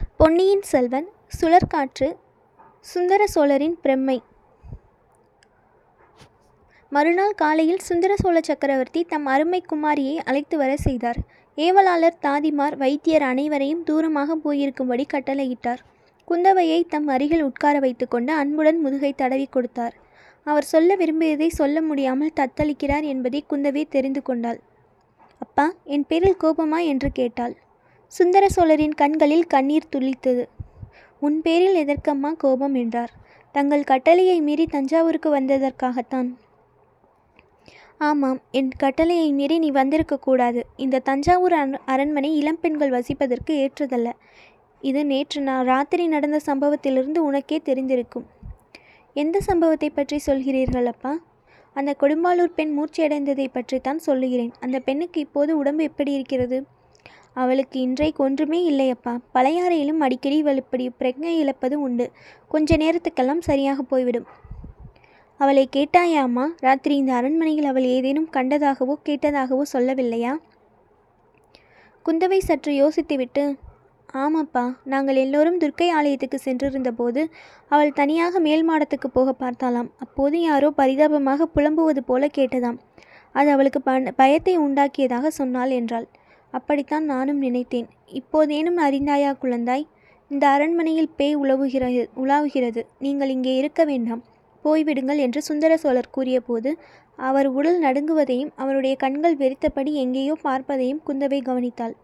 பொன்னியின் செல்வன் சுழற்காற்று சுந்தர சோழரின் பிரம்மை. மறுநாள் காலையில் சுந்தர சோழ சக்கரவர்த்தி தம் அருமை குமாரியை அழைத்து வர செய்தார். ஏவலாளர் தாதிமார் வைத்தியர் அனைவரையும் தூரமாக போயிருக்கும்படி கட்டளையிட்டார். குந்தவையை தம் அருகில் உட்கார வைத்துக்கொண்டு அன்புடன் முதுகை தடவி கொடுத்தார். அவர் சொல்ல விரும்பியதை சொல்ல முடியாமல் தத்தளிக்கிறார் என்பதை குந்தவை தெரிந்து கொண்டாள். அப்பா என் பேரில் கோபமா? என்று கேட்டாள். சுந்தர சோழரின் கண்களில் கண்ணீர் துளித்தது. உன் பேரில் எதற்கம்மா கோபம்? என்றார். தங்கள் கட்டளையை மீறி தஞ்சாவூருக்கு வந்ததற்காகத்தான். ஆமாம் என் கட்டளையை மீறி நீ வந்திருக்கக்கூடாது இந்த தஞ்சாவூர் அர- அரண்மனை இளம்பெண்கள் வசிப்பதற்கு ஏற்றதல்ல. இது நேற்று நான் ராத்திரி நடந்த சம்பவத்திலிருந்து உனக்கே தெரிந்திருக்கும். எந்த சம்பவத்தை பற்றி சொல்கிறீர்கள் அப்பா அந்த கொடும்பாளூர் பெண் மூர்ச்சையடைந்ததை பற்றித்தான் சொல்லுகிறேன். அந்த பெண்ணுக்கு இப்போது உடம்பு எப்படி இருக்கிறது? அவளுக்கு இன்றைக்கு ஒன்றுமே இல்லையப்பா. பழையாறையிலும் அடிக்கடி இவள் இப்படி பிரக்ஞை இழப்பது உண்டு. கொஞ்ச நேரத்துக்கெல்லாம் சரியாக போய்விடும். அவளை கேட்டாயா அம்மா? ராத்திரி இந்த அரண்மனையில் அவள் ஏதேனும் கண்டதாகவோ கேட்டதாகவோ சொல்லவில்லையா? குந்தவை சற்று யோசித்துவிட்டு ஆமாப்பா நாங்கள் எல்லோரும் துர்க்கை ஆலயத்துக்கு சென்றிருந்தபோது அவள் தனியாக மேல் மாடத்துக்கு போக பார்த்தாளாம். அப்போது யாரோ பரிதாபமாக புலம்புவது போல கேட்டதாம். அது அவளுக்கு ப பயத்தை உண்டாக்கியதாக சொன்னாள் என்றாள். அப்படித்தான் நானும் நினைத்தேன். இப்போதேனும் அறிந்தாயா குழந்தாய்? இந்த அரண்மனையில் பேய் உலவுகிறது உலாவுகிறது. நீங்கள் இங்கே இருக்க வேண்டாம். போய்விடுங்கள் என்று சுந்தர சோழர் கூறியபோது அவர் உடல் நடுங்குவதையும் அவருடைய கண்கள் வெறித்தபடி எங்கேயோ பார்ப்பதையும் குந்தவை கவனித்தாள்.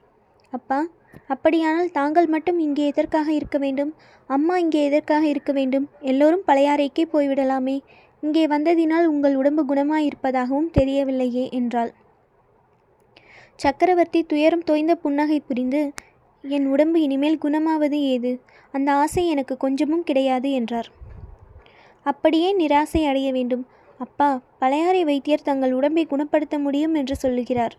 அப்பா அப்படியானால் தாங்கள் மட்டும் இங்கே எதற்காக இருக்க வேண்டும்? அம்மா இங்கே எதற்காக இருக்க வேண்டும்? எல்லோரும் பழையாறைக்கே போய்விடலாமே. இங்கே வந்ததினால் உங்கள் உடம்பு குணமாயிருப்பதாகவும் தெரியவில்லையே என்றாள். சக்கரவர்த்தி துயரம் தோய்ந்த புன்னகை புரிந்து என் உடம்பு இனிமேல் குணமாவது ஏது? அந்த ஆசை எனக்கு கொஞ்சமும் கிடையாது என்றார். அப்படியே நிராசை அடைய வேண்டும். அப்பா பழையாறை வைத்தியர் தங்கள் உடம்பை குணப்படுத்த முடியும் என்று சொல்லுகிறார்.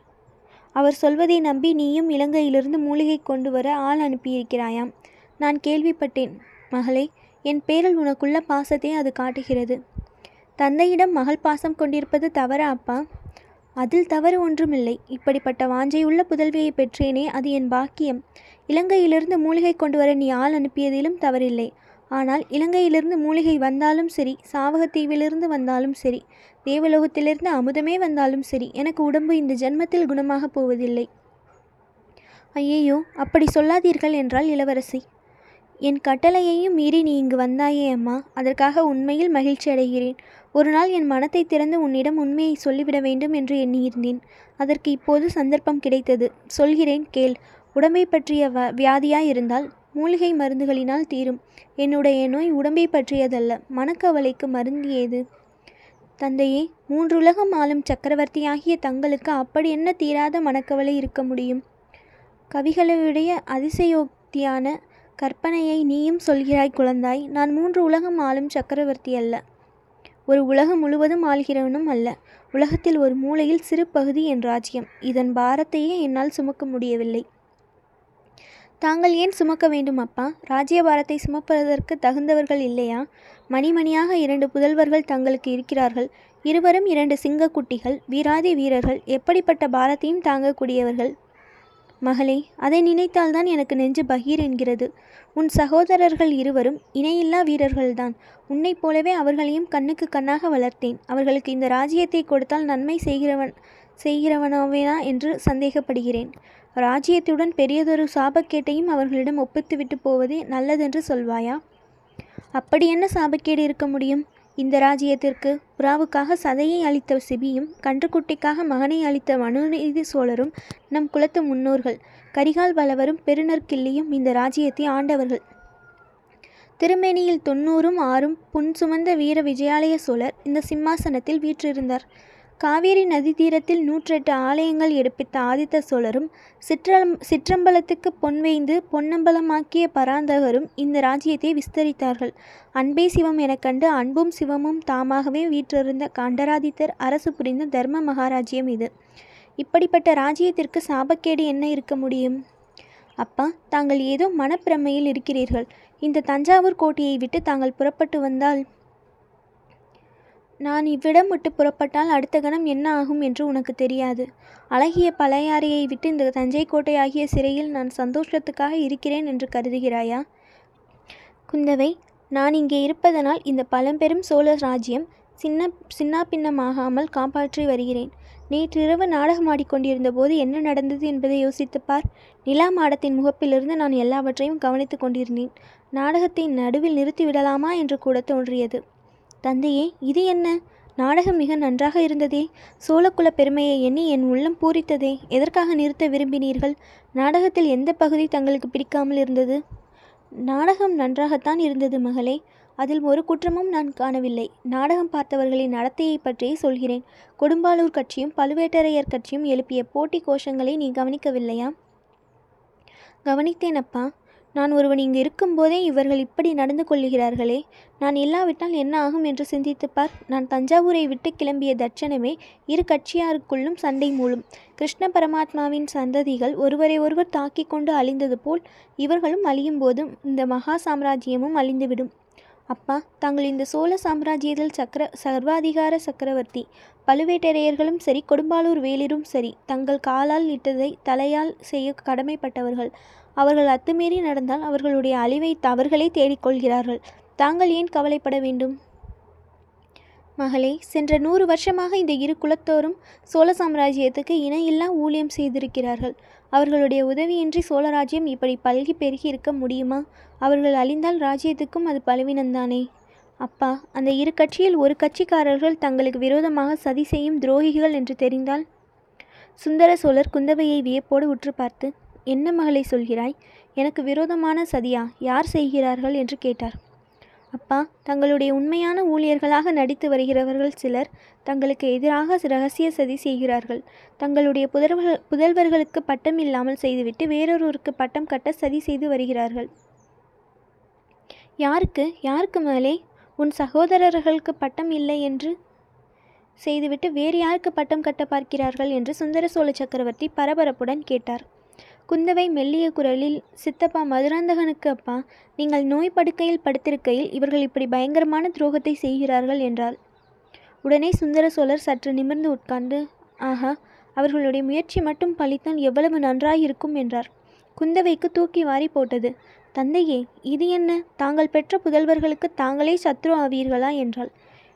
அவர் சொல்வதை நம்பி நீயும் இலங்கையிலிருந்து மூலிகை கொண்டு வர ஆள் அனுப்பியிருக்கிறாயாம். நான் கேள்விப்பட்டேன். மகளே என் பேரில் உனக்குள்ள பாசத்தை அது காட்டுகிறது. தந்தையிடம் மகள் பாசம் கொண்டிருப்பது தவறா அப்பா? அதில் தவறு ஒன்றுமில்லை. இப்படிப்பட்ட வாஞ்சையுள்ள புதல்வியை பெற்றேனே அது என் பாக்கியம். இலங்கையிலிருந்து மூலிகை கொண்டு வர நீ ஆள் அனுப்பியதிலும் தவறில்லை. ஆனால் இலங்கையிலிருந்து மூலிகை வந்தாலும் சரி சாவகத்தீவிலிருந்து வந்தாலும் சரி தேவலோகத்திலிருந்து அமுதமே வந்தாலும் சரி எனக்கு உடம்பு இந்த ஜென்மத்தில் குணமாகப் போவதில்லை. ஐயையோ அப்படி சொல்லாதீர்கள் என்றாள் இளவரசி. என் கட்டளையையும் மீறி நீ இங்கு வந்தாயே அம்மா அதற்காக உண்மையில் மகிழ்ச்சி அடைகிறேன் ஒரு நாள் என் மனத்தை திறந்து உன்னிடம் உண்மையை சொல்லிவிட வேண்டும் என்று எண்ணியிருந்தேன். அதற்கு இப்போது சந்தர்ப்பம் கிடைத்தது. சொல்கிறேன் கேள். உடம்பை பற்றிய வ வியாதியாய் இருந்தால் மூலிகை மருந்துகளினால் தீரும். என்னுடைய நோய் உடம்பை பற்றியதல்ல. மனக்கவலைக்கு மருந்து ஏது? தந்தையே மூன்றுலகம் ஆளும் சக்கரவர்த்தியாகிய தங்களுக்கு அப்படி என்ன தீராத மனக்கவலை இருக்க முடியும்? கவிகளுடைய அதிசயோக்தியான கற்பனையை நீயும் சொல்கிறாய் குழந்தாய். நான் மூன்று உலகம் ஆளும் சக்கரவர்த்தி அல்ல ஒரு உலகம் முழுவதும் ஆள்கிறவனும் அல்ல. உலகத்தில் ஒரு மூலையில் சிறு பகுதி என் ராஜ்யம். இதன் பாரத்தையே என்னால் சுமக்க முடியவில்லை. தாங்கள் ஏன் சுமக்க வேண்டும் அப்பா? ராஜ்யபாரத்தை சுமப்பதற்கு தகுந்தவர்கள் இல்லையா? மணிமணியாக இரண்டு புதல்வர்கள் தங்களுக்கு இருக்கிறார்கள். இருவரும் இரண்டு சிங்கக்குட்டிகள் வீராதி வீரர்கள். எப்படிப்பட்ட பாரத்தையும் தாங்கக்கூடியவர்கள்? மகளே அதை நினைத்தால்தான் எனக்கு நெஞ்சு பகீர் என்கிறது. உன் சகோதரர்கள் இருவரும் இணையில்லா வீரர்கள்தான். உன்னைப் போலவே அவர்களையும் கண்ணுக்கு கண்ணாக வளர்த்தேன். அவர்களுக்கு இந்த ராஜ்யத்தை கொடுத்தால் நன்மை செய்கிறவன் செய்கிறவனாவேனா என்று சந்தேகப்படுகிறேன். ராஜ்யத்துடன் பெரியதொரு சாபக்கேட்டையும் அவர்களிடம் ஒப்பித்துவிட்டு போவதே நல்லதென்று சொல்வாயா? அப்படி என்ன சாபக்கேடு இருக்க முடியும்? இந்த ராஜ்யத்திற்கு புறாவுக்காக சதையை அளித்த சிபியும் கன்றுக்குட்டிக்காக மகனை அளித்த மனுநீதி சோழரும் நம் குலத்து முன்னோர்கள். கரிகால் பலவரும் பெருநற்கிள்ளியும் இந்த ராஜ்யத்தை ஆண்டவர்கள். திருமேனியில் தொண்ணூறும் ஆறும் புன் சுமந்த வீர விஜயாலய சோழர் இந்த சிம்மாசனத்தில் வீற்றிருந்தார். காவேரி நதி தீரத்தில் நூற்றெட்டு ஆலயங்கள் எடுப்பித்த ஆதித்த சோழரும் சிற்றம் சிற்றம்பலத்துக்கு பொன்வேய்ந்து பொன்னம்பலமாக்கிய பராந்தகரும் இந்த ராஜ்யத்தை விஸ்தரித்தார்கள். அன்பே சிவம் எனக் கண்டு அன்பும் சிவமும் தாமாகவே வீற்றிருந்த கண்டராதித்தர் அரசு புரிந்த தர்ம மகாராஜ்யம் இது. இப்படிப்பட்ட ராஜ்யத்திற்கு சாபக்கேடு என்ன இருக்க முடியும்? அப்பா தாங்கள் ஏதோ மனப்பிரமையில் இருக்கிறீர்கள். இந்த தஞ்சாவூர் கோட்டையை விட்டு தாங்கள் புறப்பட்டு வந்தால் நான் இவ்விடம் விட்டு புறப்பட்டால் அடுத்த கணம் என்ன ஆகும் என்று உனக்கு தெரியாது. அழகிய பழையாறையை விட்டு இந்த தஞ்சை கோட்டை ஆகிய சிறையில் நான் சந்தோஷத்துக்காக இருக்கிறேன் என்று கருதுகிறாயா? குந்தவை நான் இங்கே இருப்பதனால் இந்த பழம்பெரும் சோழ ராஜ்யம் சின்ன சின்னாபின்னமாகாமல் காப்பாற்றி வருகிறேன். நேற்றிரவு நாடகமாடிக்கொண்டிருந்த போது என்ன நடந்தது என்பதை யோசித்துப் பார். நிலா மாடத்தின் முகப்பிலிருந்து நான் எல்லாவற்றையும் கவனித்துக் கொண்டிருந்தேன். நாடகத்தை நடுவில் நிறுத்திவிடலாமா என்று கூட தோன்றியது. தந்தையே இது என்ன? நாடகம் மிக நன்றாக இருந்ததே. சோழக்குல பெருமையை எண்ணி என் உள்ளம் பூரித்ததே. எதற்காக நிறுத்த விரும்பினீர்கள்? நாடகத்தில் எந்த பகுதி தங்களுக்கு பிடிக்காமல் இருந்தது? நாடகம் நன்றாகத்தான் இருந்தது மகளே. அதில் ஒரு குற்றமும் நான் காணவில்லை. நாடகம் பார்த்தவர்களின் நடத்தையை பற்றியே சொல்கிறேன். கொடும்பாளூர் கட்சியும் பழுவேட்டரையர் கட்சியும் எழுப்பிய போட்டி கோஷங்களை நீ கவனிக்கவில்லையா? கவனித்தேன் அப்பா நான் ஒருவன் இங்கு இருக்கும்போதே இவர்கள் இப்படி நடந்து கொள்ளுகிறார்களே. நான் இல்லாவிட்டால் என்ன ஆகும் என்று சிந்தித்துப் பார். நான் தஞ்சாவூரை விட்டு கிளம்பிய தட்சணமே இரு கட்சியாருக்குள்ளும் சண்டை மூலம் கிருஷ்ண பரமாத்மாவின் சந்ததிகள் ஒருவரை ஒருவர் தாக்கிக் கொண்டு அழிந்தது போல் இவர்களும் அழியும் போதும் இந்த மகா சாம்ராஜ்யமும் அழிந்துவிடும். அப்பா தாங்கள் இந்த சோழ சாம்ராஜ்யத்தில் சக்கர சர்வாதிகார சக்கரவர்த்தி. பழுவேட்டரையர்களும் சரி கொடும்பாலூர் வேலிரும் சரி. தங்கள் காலால் இட்டதை தலையால் செய்ய கடமைப்பட்டவர்கள். அவர்கள் அத்துமீறி நடந்தால் அவர்களுடைய அழிவை அவர்களே தேடிக்கொள்கிறார்கள். தாங்கள் ஏன் கவலைப்பட வேண்டும்? மகளே சென்ற நூறு வருஷமாக இந்த இரு குலத்தோரும் சோழ சாம்ராஜ்யத்துக்கு இணையில்லா ஊழியம் செய்திருக்கிறார்கள். அவர்களுடைய உதவியின்றி சோழ ராஜ்யம் இப்படி பல்கி பெருகி இருக்க முடியுமா? அவர்கள் அழிந்தால் ராஜ்யத்துக்கும் அது பலவீனம்தானே? அப்பா அந்த இரு கட்சியில் ஒரு கட்சிக்காரர்கள் தங்களுக்கு விரோதமாக சதி செய்யும் துரோகிகள் என்று தெரிந்தால்? சுந்தர சோழர் குந்தவையை வியப்போடு உற்று பார்த்து என்ன மகளை சொல்கிறாய்? எனக்கு விரோதமான சதியா? யார் செய்கிறார்கள்? என்று கேட்டார். அப்பா தங்களுடைய உண்மையான ஊழியர்களாக நடித்து வருகிறவர்கள் சிலர் தங்களுக்கு எதிராக ரகசிய சதி செய்கிறார்கள். தங்களுடைய புதல்வர்கள் புதல்வர்களுக்கு பட்டம் இல்லாமல் செய்துவிட்டு வேறொருவருக்கு பட்டம் கட்ட சதி செய்து வருகிறார்கள். யாருக்கு? யாருக்கு மேலே உன் சகோதரர்களுக்கு பட்டம் இல்லை என்று செய்துவிட்டு வேறு யாருக்கு பட்டம் கட்ட பார்க்கிறார்கள்? என்று சுந்தர சோழ சக்கரவர்த்தி பரபரப்புடன் கேட்டார். குந்தவை மெல்லிய குரலில் சித்தப்பா மதுராந்தகனுக்கு அப்பா நீங்கள் நோய் படுக்கையில் படுத்திருக்கையில் இவர்கள் இப்படி பயங்கரமான துரோகத்தை செய்கிறார்கள் என்றாள். உடனே சுந்தர சோழர் சற்று நிமிர்ந்து உட்கார்ந்து ஆஹா அவர்களுடைய முயற்சி மட்டும் பழித்தால் எவ்வளவு நன்றாயிருக்கும் என்றார். குந்தவைக்கு தூக்கி வாரி போட்டது தந்தையே இது என்ன? தாங்கள் பெற்ற புதல்வர்களுக்கு தாங்களே சத்ரு ஆவீர்களா? என்றாள்.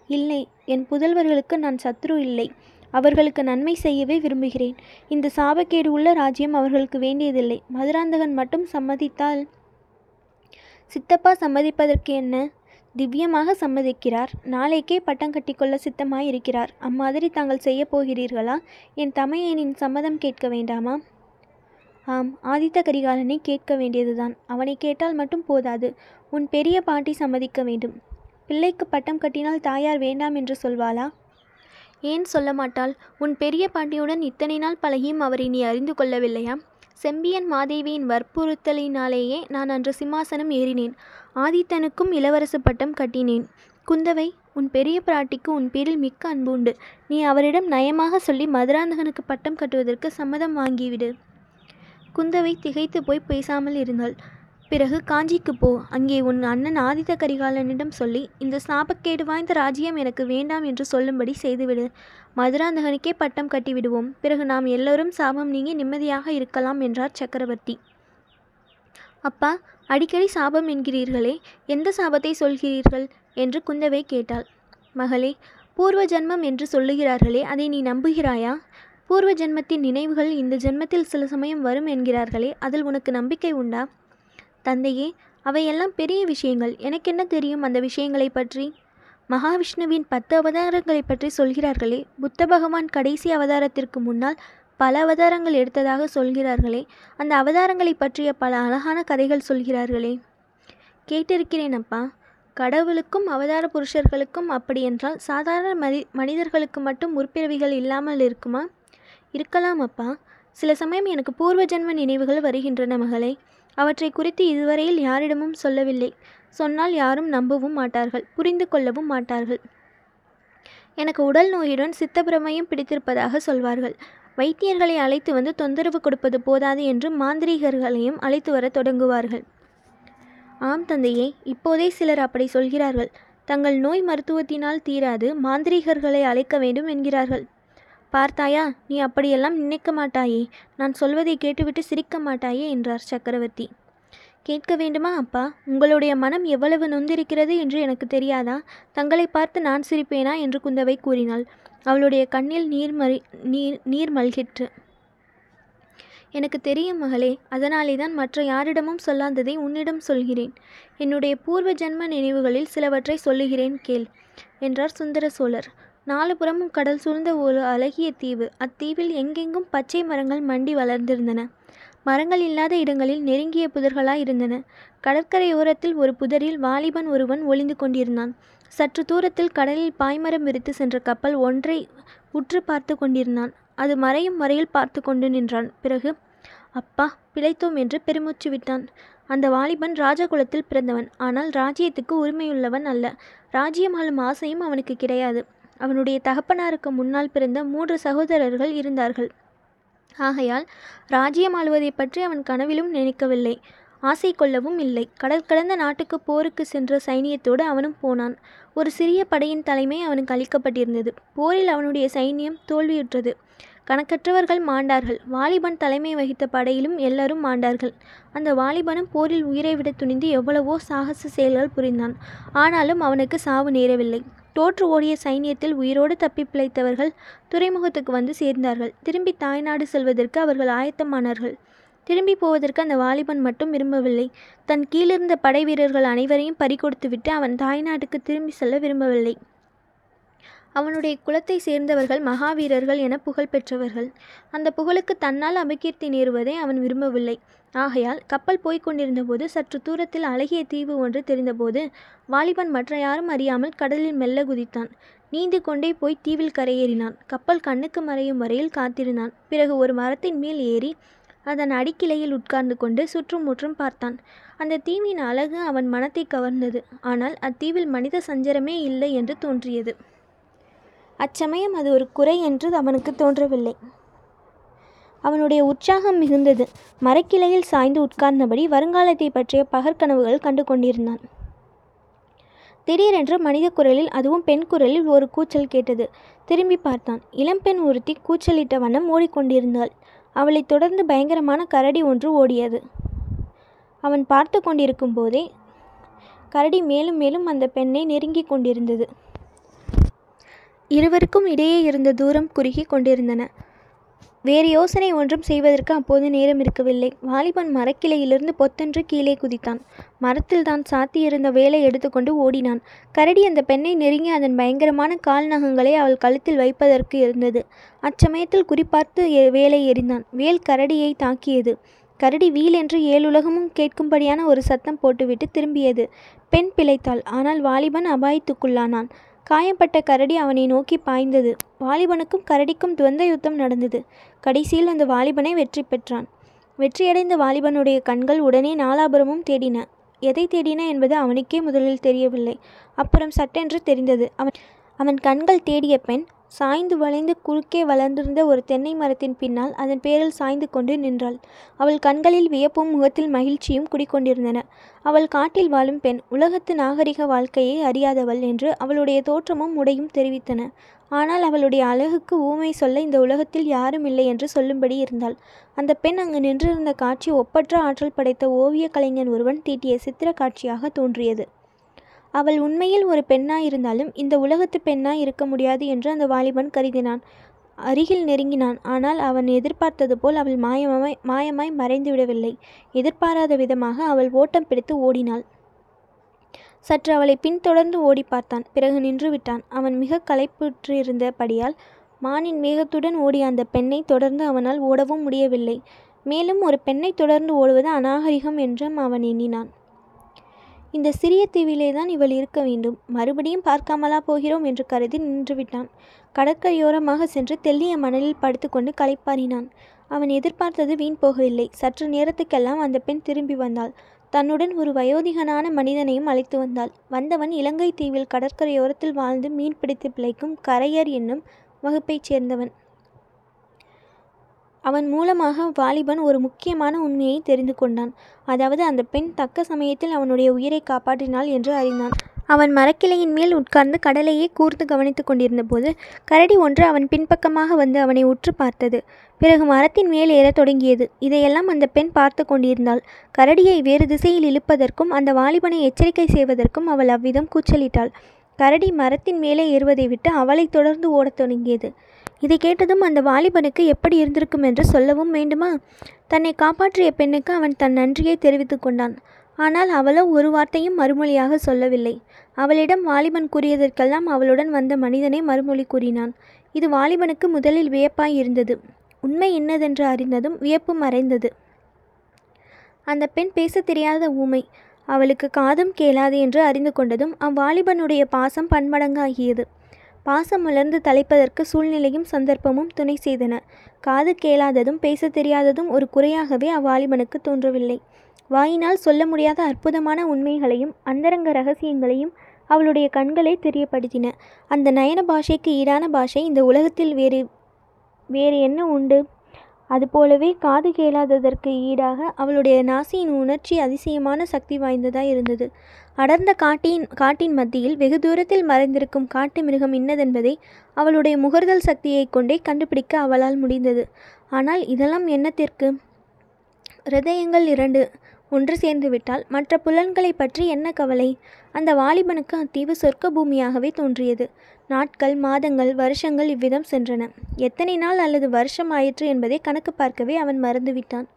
இல்லை என் புதல்வர்களுக்கு நான் சத்ரு இல்லை. அவர்களுக்கு நன்மை செய்யவே விரும்புகிறேன். இந்த சாபக்கேடு உள்ள ராஜ்யம் அவர்களுக்கு வேண்டியதில்லை. மதுராந்தகன் மட்டும் சம்மதித்தால் சித்தப்பா சம்மதிப்பதற்கு என்ன? திவ்யமாக சம்மதிக்கிறார். நாளைக்கே பட்டம் கட்டிக்கொள்ள சித்தமாய் இருக்கிறார் அம்மாதிரி தாங்கள் செய்ய போகிறீர்களா என் தமையனின் சம்மதம் கேட்க வேண்டாமா? ஆம் ஆதித்த கரிகாலனை கேட்க வேண்டியதுதான். அவனை கேட்டால் மட்டும் போதாது. உன் பெரிய பாட்டி சம்மதிக்க வேண்டும். பிள்ளைக்கு பட்டம் கட்டினால் தாயார் வேண்டாம் என்று சொல்வாளா? ஏன் சொல்ல மாட்டாள் உன் பெரிய பாட்டியுடன் இத்தனை நாள் பழகியும் அவரை நீ அறிந்து கொள்ளவில்லையா? செம்பியன் மாதேவியின் வற்புறுத்தலினாலேயே நான் அன்று சிம்மாசனம் ஏறினேன். ஆதித்தனுக்கும் இளவரசு பட்டம் கட்டினேன். குந்தவை உன் பெரிய பிராட்டிக்கு உன் பேரில் மிக்க அன்பு உண்டு நீ அவரிடம் நயமாக சொல்லி மதுராந்தகனுக்கு பட்டம் கட்டுவதற்கு சம்மதம் வாங்கிவிடு. குந்தவை திகைத்து போய் பேசாமல் இருந்தாள். பிறகு காஞ்சிக்கு போ. அங்கே உன் அண்ணன் ஆதித்த கரிகாலனிடம் சொல்லி இந்த சாபக்கேடு வாய்ந்த ராஜ்யம் எனக்கு வேண்டாம் என்று சொல்லும்படி செய்துவிடு. மதுராந்தகனுக்கே பட்டம் கட்டிவிடுவோம். பிறகு நாம் எல்லோரும் சாபம் நீங்கி நிம்மதியாக இருக்கலாம் என்றார் சக்கரவர்த்தி. அப்பா அடிக்கடி சாபம் என்கிறீர்களே எந்த சாபத்தை சொல்கிறீர்கள்? என்று குந்தவை கேட்டாள். மகளே பூர்வ ஜன்மம் என்று சொல்லுகிறார்களே அதை நீ நம்புகிறாயா? பூர்வ ஜென்மத்தின் நினைவுகள் இந்த ஜென்மத்தில் சில சமயம் வரும் என்கிறார்களே அதில் உனக்கு நம்பிக்கை உண்டா? தந்தையே அவையெல்லாம் பெரிய விஷயங்கள். எனக்கென்ன தெரியும் அந்த விஷயங்களை பற்றி? மகாவிஷ்ணுவின் பத்து அவதாரங்களை பற்றி சொல்கிறார்களே. புத்த பகவான் கடைசி அவதாரத்திற்கு முன்னால் பல அவதாரங்கள் எடுத்ததாக சொல்கிறார்களே. அந்த அவதாரங்களை பற்றிய பல அழகான கதைகள் சொல்கிறார்களே. கேட்டிருக்கிறேன் அப்பா. கடவுளுக்கும் அவதார புருஷர்களுக்கும் அப்படியென்றால் சாதாரண மதி மனிதர்களுக்கு மட்டும் முற்பிறவிகள் இல்லாமல் இருக்குமா? இருக்கலாம் அப்பா. சில சமயம் எனக்கு பூர்வ ஜென்ம நினைவுகள் வருகின்றன மகளே. அவற்றை குறித்து இதுவரையில் யாரிடமும் சொல்லவில்லை. சொன்னால் யாரும் நம்பவும் மாட்டார்கள் புரிந்து கொள்ளவும் மாட்டார்கள். எனக்கு உடல் நோயுடன் சித்தப்பிரமையும் பிடித்திருப்பதாக சொல்வார்கள். வைத்தியர்களை அழைத்து வந்து தொந்தரவு கொடுப்பது போதாது என்று மாந்திரீகர்களையும் அழைத்து வர தொடங்குவார்கள். ஆம் தந்தையே இப்போதே சிலர் அப்படி சொல்கிறார்கள். தங்கள் நோய் மருத்துவத்தினால் தீராது மாந்திரீகர்களை அழைக்க வேண்டும் என்கிறார்கள். பார்த்தாயா நீ அப்படியெல்லாம் நினைக்க மாட்டாயே. நான் சொல்வதை கேட்டுவிட்டு சிரிக்க மாட்டாயே என்றார் சக்கரவர்த்தி. கேட்க வேண்டுமா அப்பா? உங்களுடைய மனம் எவ்வளவு நொந்திருக்கிறது என்று எனக்கு தெரியாதா? தங்களை பார்த்து நான் சிரிப்பேனா? என்று குந்தவை கூறினாள். அவளுடைய கண்ணில் நீர் மறி நீர் நீர் மல்கிற்று. எனக்கு தெரியும் மகளே அதனாலே தான் மற்ற யாரிடமும் சொல்லாததை உன்னிடம் சொல்கிறேன். என்னுடைய பூர்வ ஜென்ம நினைவுகளில் சிலவற்றை சொல்லுகிறேன் கேள் என்றார் சுந்தர சோழர். நாலு புறமும் கடல் சூழ்ந்த ஒரு அழகிய தீவு. அத்தீவில் எங்கெங்கும் பச்சை மரங்கள் மண்டி வளர்ந்திருந்தன. மரங்கள் இல்லாத இடங்களில் நெருங்கிய புதர்களாய் இருந்தன. கடற்கரையோரத்தில் ஒரு புதரில் வாலிபன் ஒருவன் ஒளிந்து கொண்டிருந்தான். சற்று தூரத்தில் கடலில் பாய்மரம் விரித்து சென்ற கப்பல் ஒன்றை உற்று பார்த்து கொண்டிருந்தான். அது மறையும் வரையில் பார்த்து கொண்டு நின்றான். பிறகு அப்பா பிழைத்தோம் என்று பெருமூச்சு விட்டான். அந்த வாலிபன் ராஜகுலத்தில் பிறந்தவன். ஆனால் ராஜ்யத்துக்கு உரிமையுள்ளவன் அல்ல. ராஜ்யம் ஆளும் ஆசையும் அவனுக்கு கிடையாது. அவனுடைய தகப்பனாருக்கு முன்னால் பிறந்த மூன்று சகோதரர்கள் இருந்தார்கள். ஆகையால் ராஜ்யம் ஆளுவதை பற்றி அவன் கனவிலும் நினைக்கவில்லை. ஆசை கொள்ளவும் இல்லை. கடல் கடந்த நாட்டுக்கு போருக்கு சென்ற சைனியத்தோடு அவனும் போனான். ஒரு சிறிய படையின் தலைமை அவனுக்கு அளிக்கப்பட்டிருந்தது. போரில் அவனுடைய சைனியம் தோல்வியுற்றது. கணக்கற்றவர்கள் மாண்டார்கள். வாலிபன் தலைமை வகித்த படையிலும் எல்லாரும் மாண்டார்கள். அந்த வாலிபனும் போரில் உயிரை விட துணிந்து எவ்வளவோ சாகச செயல்கள் புரிந்தான். ஆனாலும் அவனுக்கு சாவு நேரவில்லை. தோற்று ஓடிய சைனியத்தில் உயிரோடு தப்பி பிழைத்தவர்கள் துறைமுகத்துக்கு வந்து சேர்ந்தார்கள். திரும்பி தாய்நாடு செல்வதற்கு அவர்கள் ஆயத்தமானார்கள். திரும்பி போவதற்கு அந்த வாலிபன் மட்டும் விரும்பவில்லை. தன் கீழிருந்த படை வீரர்கள் அனைவரையும் பறிகொடுத்துவிட்டு அவன் தாய்நாட்டுக்கு திரும்பி செல்ல விரும்பவில்லை. அவனுடைய குலத்தை சேர்ந்தவர்கள் மகாவீரர்கள் என புகழ் பெற்றவர்கள். அந்த புகழுக்கு தன்னால் அபகீர்த்தி நேருவதை அவன் விரும்பவில்லை. ஆகையால் கப்பல் போய்க் கொண்டிருந்தபோது சற்று தூரத்தில் அழகிய தீவு ஒன்று தெரிந்தபோது வாலிபன் மற்ற யாரும் அறியாமல் கடலில் மெல்ல குதித்தான். நீந்து கொண்டே போய் தீவில் கரையேறினான். கப்பல் கண்ணுக்கு மறையும் வரையில் காத்திருந்தான். பிறகு ஒரு மரத்தின் மேல் ஏறி அதன் அடிக்கிளையில் உட்கார்ந்து கொண்டு சுற்றும் முற்றும் பார்த்தான். அந்த தீவின் அழகு அவன் மனத்தை கவர்ந்தது. ஆனால் அத்தீவில் மனித சஞ்சரமே இல்லை என்று தோன்றியது. அச்சமயம் அது ஒரு குறை என்று அவனுக்கு தோன்றவில்லை. அவனுடைய உற்சாகம் மிகுந்தது. மரக்கிளையில் சாய்ந்து உட்கார்ந்தபடி வருங்காலத்தை பற்றிய பகற்கனவுகள் கண்டு கொண்டிருந்தான். திடீரென்று மனித குரலில் அதுவும் பெண் குரலில் ஒரு கூச்சல் கேட்டது. திரும்பி பார்த்தான். இளம்பெண் ஒருத்தி கூச்சலிட்ட வண்ணம் ஓடிக்கொண்டிருந்தாள். அவளைத் தொடர்ந்து பயங்கரமான கரடி ஒன்று ஓடியது. அவன் பார்த்து கொண்டிருக்கும் போதே கரடி மேலும் மேலும் அந்த பெண்ணை நெருங்கி கொண்டிருந்தது. இருவருக்கும் இடையே இருந்த தூரம் குறுகி கொண்டிருந்தன. வேறு யோசனை ஒன்றும் செய்வதற்கு அப்போது நேரம் இருக்கவில்லை. வாலிபன் மரக்கிளையிலிருந்து பொத்தென்று கீழே குதித்தான். மரத்தில் தான் சாத்தியிருந்த வேலை எடுத்துக்கொண்டு ஓடினான். கரடி அந்த பெண்ணை நெருங்கி அதன் பயங்கரமான கால் நகங்களை அவள் கழுத்தில் வைப்பதற்கு இருந்தது. அச்சமயத்தில் குறிப்பார்த்து வேலை எறிந்தான். வேல் கரடியை தாக்கியது. கரடி வீல் என்று ஏழுலகமும் கேட்கும்படியான ஒரு சத்தம் போட்டுவிட்டு திரும்பியது. பெண் பிழைத்தாள். ஆனால் வாலிபன் அபாயத்துக்குள்ளானான். காயப்பட்ட கரடி அவனை நோக்கி பாய்ந்தது. வாலிபனுக்கும் கரடிக்கும் துவந்த யுத்தம் நடந்தது. கடைசியில் அந்த வாலிபனை வெற்றி பெற்றான். வெற்றியடைந்த வாலிபனுடைய கண்கள் உடனே நாலாபுரமும் தேடின. எதை தேடின என்பது அவனுக்கே முதலில் தெரியவில்லை. அப்புறம் சட்டென்று தெரிந்தது. அவன் அவன் கண்கள் தேடிய பெண் சாய்ந்து வளைந்து குறுக்கே வளர்ந்திருந்த ஒரு தென்னை மரத்தின் பின்னால் அதன் பேரில் சாய்ந்து கொண்டு நின்றாள். அவள் கண்களில் வியப்பும் முகத்தில் மகிழ்ச்சியும் குடிக்கொண்டிருந்தன. அவள் காட்டில் வாழும் பெண் உலகத்து நாகரிக வாழ்க்கையை அறியாதவள் என்று அவளுடைய தோற்றமும் உடையும் தெரிவித்தன. ஆனால் அவளுடைய அழகுக்கு ஊமை சொல்ல இந்த உலகத்தில் யாரும் இல்லை என்று சொல்லும்படி இருந்தாள். அந்த பெண் அங்கு நின்றிருந்த காட்சி ஒப்பற்ற ஆற்றல் படைத்த ஓவிய கலைஞன் ஒருவன் தீட்டிய சித்திர காட்சியாக தோன்றியது. அவள் உண்மையில் ஒரு பெண்ணாயிருந்தாலும் இந்த உலகத்து பெண்ணாய் இருக்க முடியாது என்று அந்த வாலிபன் கருதினான். அருகில் நெருங்கினான். ஆனால் அவன் எதிர்பார்த்தது போல் அவள் மாயமாய் மாயமாய் மறைந்துவிடவில்லை. எதிர்பாராத விதமாக அவள் ஓட்டம் பிடித்து ஓடினாள். சற்று அவளை பின்தொடர்ந்து ஓடி பார்த்தான். பிறகு நின்று விட்டான். அவன் மிக களைப்புற்றிருந்தபடியால் மானின் வேகத்துடன் ஓடிய அந்த பெண்ணை தொடர்ந்து அவனால் ஓடவும் முடியவில்லை. மேலும் ஒரு பெண்ணை தொடர்ந்து ஓடுவது அநாகரிகம் என்றும் அவன் எண்ணினான். இந்த சிறிய தீவிலே தான் இவள் இருக்க வேண்டும். மறுபடியும் பார்க்காமலா போகிறோம் என்று கருதி நின்றுவிட்டான் கடற்கரையோரமாக சென்று தெல்லிய மணலில் படுத்துக்கொண்டு களைப்பாறினான். அவன் எதிர்பார்த்தது வீண் போகவில்லை. சற்று நேரத்துக்கெல்லாம் அந்த பெண் திரும்பி வந்தாள். தன்னுடன் ஒரு வயோதிகனான மனிதனையும் அழைத்து வந்தாள். வந்தவன் இலங்கை தீவில் கடற்கரையோரத்தில் வாழ்ந்து மீன் பிடித்து பிழைக்கும் கரையர் என்னும் வகுப்பைச் சேர்ந்தவன். அவன் மூலமாக வாலிபன் ஒரு முக்கியமான உண்மையை தெரிந்து கொண்டான். அதாவது அந்த பெண் தக்க சமயத்தில் அவனுடைய உயிரை காப்பாற்றினாள் என்று அறிந்தான். அவன் மரக்கிளையின் மேல் உட்கார்ந்து கடலையே கூர்ந்து கவனித்துக் கொண்டிருந்தபோது கரடி ஒன்று அவன் பின்பக்கமாக வந்து அவனை உற்று பார்த்தது. பிறகு மரத்தின் மேல் ஏறத் தொடங்கியது. இதையெல்லாம் அந்த பெண் பார்த்து கொண்டிருந்தாள். கரடியை வேறு திசையில் இழுப்பதற்கும் அந்த வாலிபனை எச்சரிக்கை செய்வதற்கும் அவள் அவ்விதம் கூச்சலிட்டாள். கரடி மரத்தின் மேலே ஏறுவதை விட்டு அவளை தொடர்ந்து ஓடத் தொடங்கியது. இதை கேட்டதும் அந்த வாலிபனுக்கு எப்படி இருந்திருக்கும் என்று சொல்லவும் வேண்டுமா? தன்னை காப்பாற்றிய பெண்ணுக்கு அவன் தன் நன்றியை தெரிவித்து கொண்டான். ஆனால் அவளோ ஒரு வார்த்தையும் மறுமொழியாக சொல்லவில்லை. அவளிடம் வாலிபன் கூறியதற்கெல்லாம் அவளுடன் வந்த மனிதனே மறுமொழி கூறினான். இது வாலிபனுக்கு முதலில் வியப்பாய் இருந்தது. உண்மை என்னதென்று அறிந்ததும் வியப்பு மறைந்தது. அந்த பெண் பேசத் தெரியாத ஊமை. அவளுக்கு காதும் கேளாது என்று அறிந்து கொண்டதும் அவ்வாலிபனுடைய பாசம் பன்மடங்காகியது. பாசம் வளர்ந்து தலைப்பதற்கு சூழ்நிலையும் சந்தர்ப்பமும் துணை செய்தன. காது கேளாததும் பேசத் தெரியாததும் ஒரு குறையாகவே அவ்வாலிபனுக்கு தோன்றவில்லை. வாயினால் சொல்ல முடியாத அற்புதமான உண்மைகளையும் அந்தரங்க ரகசியங்களையும் அவளுடைய கண்களே தெரியப்படுத்தின. அந்த நயன பாஷைக்கு ஈடான பாஷை இந்த உலகத்தில் வேறு வேறு என்ன உண்டு? அதுபோலவே காது கேளாததற்கு ஈடாக அவளுடைய நாசியின் உணர்ச்சி அதிசயமான சக்தி வாய்ந்ததாய் இருந்தது. அடர்ந்த காட்டின் காட்டின் மத்தியில் வெகு தூரத்தில் மறைந்திருக்கும் காட்டு மிருகம் இன்னதென்பதை அவளுடைய முகர்தல் சக்தியைக் கொண்டே கண்டுபிடிக்க அவளால் முடிந்தது. ஆனால் இதெல்லாம் என்னத்திற்கு? ஹிருதயங்கள் இரண்டு ஒன்று சேர்ந்துவிட்டால் மற்ற புலன்களை பற்றி என்ன கவலை? அந்த வாலிபனுக்கு அத்தீவு சொர்க்க பூமியாகவே தோன்றியது. நாட்கள் மாதங்கள் வருஷங்கள் இவ்விதம் சென்றன. எத்தனை நாள் அல்லது வருஷம் ஆயிற்று என்பதை கணக்கு பார்க்கவே அவன் மறந்துவிட்டான்.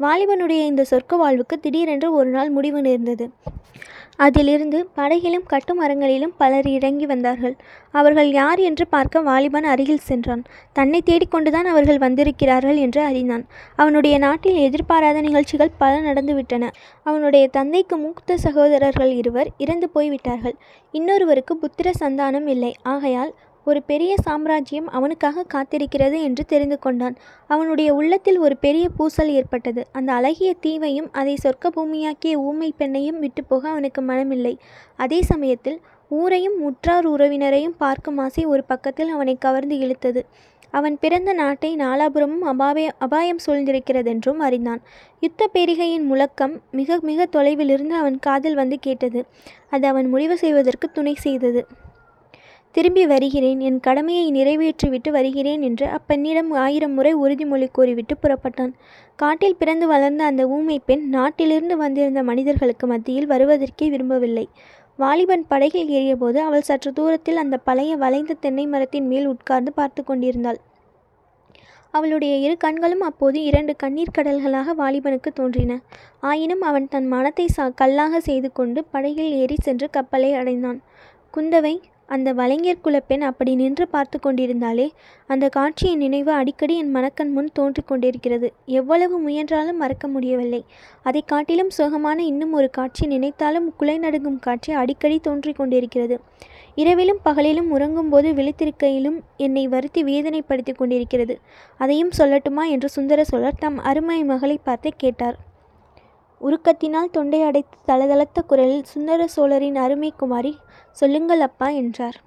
வாலிபனுடைய இந்த சொர்க்க வாழ்வுக்கு திடீரென்று ஒரு நாள் முடிவு நேர்ந்தது. அதிலிருந்து படகிலும் கட்டுமரங்களிலும் பலர் இறங்கி வந்தார்கள். அவர்கள் யார் என்று பார்க்க வாலிபன் அருகில் சென்றான். தன்னை தேடிக்கொண்டுதான் அவர்கள் வந்திருக்கிறார்கள் என்று அறிந்தான். அவனுடைய நாட்டில் எதிர்பாராத நிகழ்ச்சிகள் பல நடந்துவிட்டன அவனுடைய தந்தைக்கு மூத்த சகோதரர்கள் இருவர் இறந்து போய்விட்டார்கள். இன்னொருவருக்கு புத்திர சந்தானம் இல்லை. ஆகையால் ஒரு பெரிய சாம்ராஜ்யம் அவனுக்காக காத்திருக்கிறது என்று தெரிந்து கொண்டான். அவனுடைய உள்ளத்தில் ஒரு பெரிய பூசல் ஏற்பட்டது. அந்த அழகிய தீவையும் அதை சொர்க்க பூமியாக்கிய ஊமை பெண்ணையும் விட்டுப்போக அவனுக்கு மனமில்லை. அதே சமயத்தில் ஊரையும் உற்றார் உறவினரையும் பார்க்கும் ஆசை ஒரு பக்கத்தில் அவனை கவர்ந்து இழுத்தது. அவன் பிறந்த நாட்டை நாலாபுரமும் அபாய அபாயம் சூழ்ந்திருக்கிறதென்றும் அறிந்தான். யுத்த பேரிகையின் முழக்கம் மிக மிக தொலைவிலிருந்து அவன் காதில் வந்து கேட்டது. அது அவன் முடிவு செய்வதற்கு துணை செய்தது. திரும்பி வருகிறேன். என் கடமையை நிறைவேற்றிவிட்டு வருகிறேன் என்று அப்பெண்ணிடம் ஆயிரம் முறை உறுதிமொழி கூறிவிட்டு புறப்பட்டான். காட்டில் பிறந்து வளர்ந்த அந்த ஊமை பெண் நாட்டிலிருந்து வந்திருந்த மனிதர்களுக்கு மத்தியில் வருவதற்கே விரும்பவில்லை. வாலிபன் படகில் ஏறியபோது அவள் சற்று தூரத்தில் அந்த பழைய வளைந்த தென்னை மரத்தின் மேல் உட்கார்ந்து பார்த்து கொண்டிருந்தாள். அவளுடைய இரு கண்களும் அப்போது இரண்டு கண்ணீர் கடல்களாக வாலிபனுக்கு தோன்றின. ஆயினும் அவன் தன் மனத்தை சா கல்லாக செய்து கொண்டு படகில் ஏறி சென்று கப்பலை அடைந்தான். குந்தவை அந்த வலைஞர் குலப்பெண் அப்படி நின்று பார்த்து கொண்டிருந்தாலே அந்த காட்சியின் நினைவு அடிக்கடி என் மனக்கண் முன் தோன்றிக் கொண்டிருக்கிறது. எவ்வளவு முயன்றாலும் மறக்க முடியவில்லை. அதை காட்டிலும் சுகமான இன்னும் ஒரு காட்சி நினைத்தாலும் குலை நடுங்கும் காட்சி அடிக்கடி தோன்றிக் கொண்டிருக்கிறது. இரவிலும் பகலிலும் உறங்கும்போது விழித்திருக்கையிலும் என்னை வருத்தி வேதனைப்படுத்தி கொண்டிருக்கிறது. அதையும் சொல்லட்டுமா என்று சுந்தர சோழர் தம் அருமை மகளை பார்த்து கேட்டார். உருக்கத்தினால் தொண்டை அடைத்து தளதளத்த குரலில் சுந்தர சோழரின் அருமை குமாரி சொல்லுங்கள் அப்பா என்றார்.